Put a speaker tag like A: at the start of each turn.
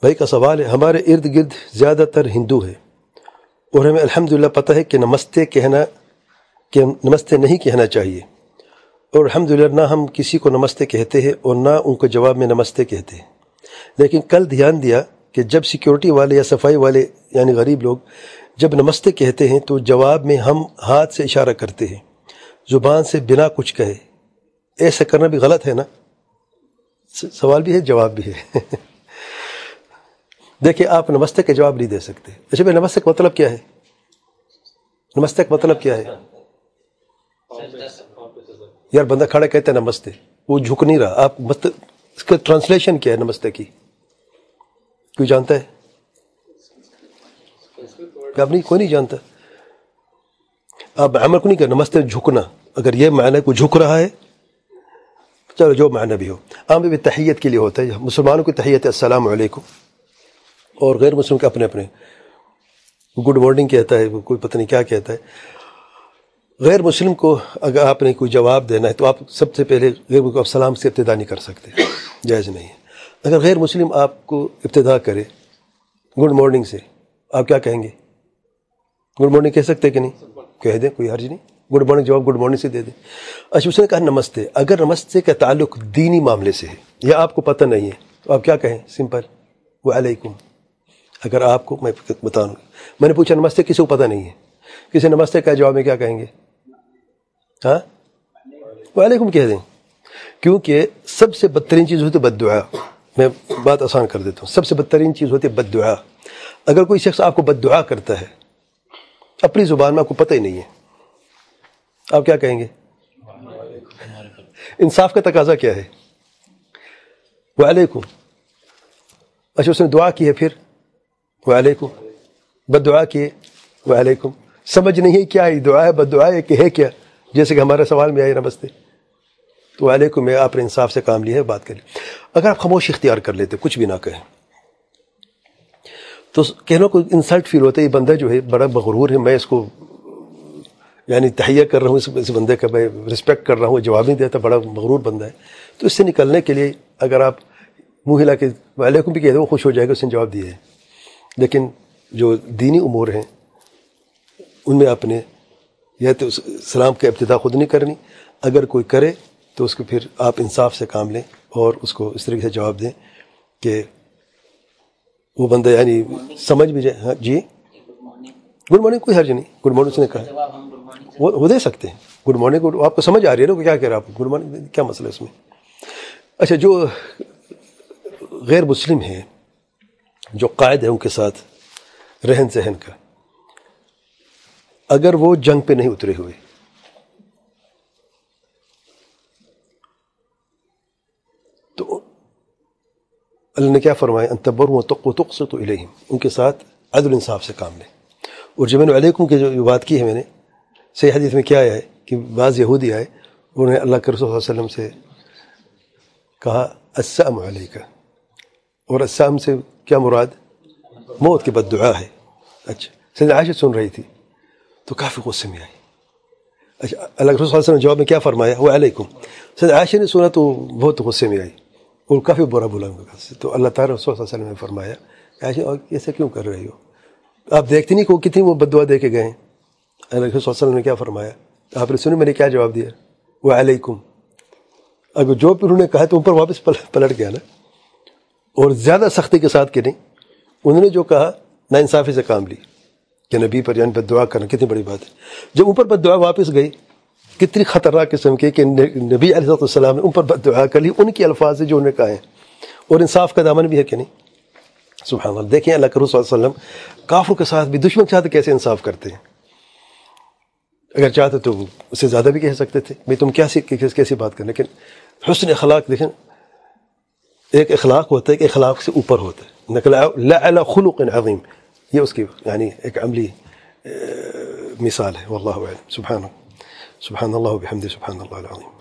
A: بھائی کا سوال ہے، ہمارے ارد گرد زیادہ تر ہندو ہے اور ہمیں الحمدللہ پتہ ہے کہ نمستے کہنا، کہ نمستے نہیں کہنا چاہیے۔ اور الحمدللہ نہ ہم کسی کو نمستے کہتے ہیں اور نہ ان کو جواب میں نمستے کہتے ہیں۔ لیکن کل دھیان دیا کہ جب سیکیورٹی والے یا صفائی والے یعنی غریب لوگ جب نمستے کہتے ہیں تو جواب میں ہم ہاتھ سے اشارہ کرتے ہیں۔ زبان سے بنا کچھ کہے۔ ایسا کرنا بھی غلط ہے نا؟ سوال بھی ہے، جواب بھی ہے۔ دیکھیں آپ نمستے کا جواب نہیں دے سکتے۔ اچھا بھائی نمستے کا مطلب کیا ہے؟ نمستے کا مطلب کیا ہے؟ یار، بندہ کھڑا کہتے ہیں نمستے۔ وہ جھک نہیں رہا۔ آپ اس کا ٹرانسلیشن کیا ہے نمستے کی؟ کوئی جانتا ہے؟ آپ نہیں، کوئی نہیں جانتا۔ آپ عمل کو نہیں کہ نمستے جھکنا۔ اگر یہ معنی کو جھک رہا ہے، چلو جو معنی بھی ہو۔ عام بھی تحیت کے لیے ہوتا ہے۔ مسلمانوں کی تحیت ہے، السلام علیکم۔ اور غیر مسلم کے اپنے اپنے۔ گڈ مارننگ کہتا ہے کوئی پتہ نہیں کیا کہتا ہے۔ غیر مسلم کو اگر آپ نے کوئی جواب دینا ہے تو آپ سب سے پہلے غیر مسلم کو سلام سے ابتدا نہیں کر سکتے، جائز نہیں ہے۔ اگر غیر مسلم آپ کو ابتدا کرے گڈ مارننگ سے، آپ کیا کہیں گے؟ گڈ مارننگ کہہ سکتے کہ نہیں؟ کہہ دیں، کوئی حرج نہیں۔ گڈ مارننگ جواب گڈ مارننگ سے دے دیں۔ اچھا اس نے کہا نمستے۔ اگر نمستے کا تعلق دینی معاملے سے ہے یا آپ کو پتہ نہیں ہے تو آپ کیا کہیں؟ سمپل وعلیکم۔ اگر آپ کو میں بتاؤں، میں نے پوچھا، نمستے، کسی کو پتہ نہیں ہے؟ کسی نمستے کا جواب میں کیا کہیں گے؟ ہاں؟ وعلیکم کہہ دیں۔ کیونکہ سب سے بدترین چیز ہوتی بد دعا میں بات آسان کر دیتا ہوں۔ سب سے بدترین چیز ہوتی ہے بد دعا اگر کوئی شخص آپ کو بد دعا کرتا ہے، اپنی زبان میں آپ کو پتہ ہی نہیں ہے۔ آپ کیا کہیں گے؟ انصاف کا تقاضا کیا ہے؟ وعلیکم۔ اچھا اس نے دعا کی ہے، پھر؟ وعلیکم. بد دعا کیے وعلیکم. سمجھ نہیں کیا ہے دعا ہے بد دعا ہے کہ ہے کیا؟ جیسے کہ ہمارے سوال میں آئے نمستے. تو علیکم میں آپ نے انصاف سے کام لیا ہے، بات کریں اگر آپ خاموش اختیار کر لیتے، کچھ بھی نہ کہیں. تو کہنا کو انسلٹ فیل ہوتا ہے، یہ بندہ جو ہے بڑا مغرور ہے، میں اس کو یعنی تہیا کر رہا ہوں، اس بندے کا میں رسپیکٹ کر رہا ہوں جواب نہیں دیتا بڑا مغرور بندہ ہے. تو اس سے نکلنے کے لیے اگر آپ منہ ہلا کے علیکم بھی کہہ دیں، وہ خوش ہو جائے گا، اس نے جواب دیا ہے. لیکن جو دینی امور ہیں، ان میں اپنے یا تو سلام کا ابتدا خود نہیں کرنی، اگر کوئی کرے تو اس کو پھر آپ انصاف سے کام لیں اور اس کو اس طریقے سے جواب دیں کہ وہ بندہ یعنی سمجھ بھی جائے۔ ہاں جی؟ گڈ مارننگ کوئی حرج نہیں۔ گڈ مارننگ اس نے کہا۔ وہ وہ دے سکتے ہیں۔ گڈ مارننگ آپ کو سمجھ آ رہی ہے نا کیا کہہ رہا آپ؟ گڈ مارننگ کیا مسئلہ ہے اس میں؟ اچھا جو غیر مسلم ہیں جو قائد ہیں ان کے ساتھ، رہن سہن کا۔ اگر وہ جنگ پہ نہیں اترے ہوئے، تو اللہ نے کیا فرمایا؟ انتبر ہوں تو تقسط الیہم۔ ان کے ساتھ عدل انصاف سے کام لیں۔ اور جب میں نے علیکم کی جو بات کی ہے میں نے، صحیح حدیث میں کیا آیا ہے کہ بعض یہودی آئے، انہوں نے اللہ کے رسول صلی اللہ علیہ وسلم سے کہا، السلام علیکہ اور السلام سے کیا مراد؟ موت کی بد دعا ہے۔ اچھا سید عائشہ سن رہی تھی، تو کافی غصے میں آئی۔ اچھا اللہ رسول صلی اللہ علیہ وسلم جواب میں کیا فرمایا؟ وہ علیکم سید عائشہ نے سنا تو بہت غصے میں آئی اور کافی برا بولا تو اللہ تعالیٰ رسول صلی اللہ علیہ وسلم نے فرمایا، عائشہ ایسے کیوں کر رہی ہو؟ آپ دیکھتے نہیں کہ وہ کتنی وہ بد دعا دے کے گئے ہیں۔ اللہ کے وسلم نے کیا فرمایا؟ آپ نے سنی، میں نے کیا جواب دیا؟ وہ علیکم اگر جو پھر انہوں نے کہا تو اوپر واپس پلٹ گیا نا۔ اور زیادہ سختی کے ساتھ کہ نہیں، انہوں نے جو کہا، نا انصافی سے کام لی کہ نبی پر یعنی بد دعا کرنا، کتنی بڑی بات ہے۔ جب اوپر بد دعا واپس گئی، کتنی خطرناک قسم کی کہ نبی علیہ السلام نے اوپر بد دعا کر لی، ان کے الفاظ جو انہوں نے کہا ہے اور انصاف کا دامن بھی ہے کہ نہیں؟ سبحان اللہ، دیکھیں اللہ کرو صلی اللہ علیہ وسلم کافروں کے ساتھ بھی، دشمن کے ساتھ کیسے انصاف کرتے ہیں؟ اگر چاہتے تو اس سے زیادہ بھی کہہ سکتے تھے بھائی تم کیسی کیسی بات کریں لیکن حسن اخلاق دیکھیں هيك إخلاق هو هيك إخلاق سي أوبر هوت إنك لا على خلق عظيم. يا اسكيف يعني هيك عملي آه، مثال والله أعلم. سبحانه سبحان الله وبحمده سبحان الله العظيم.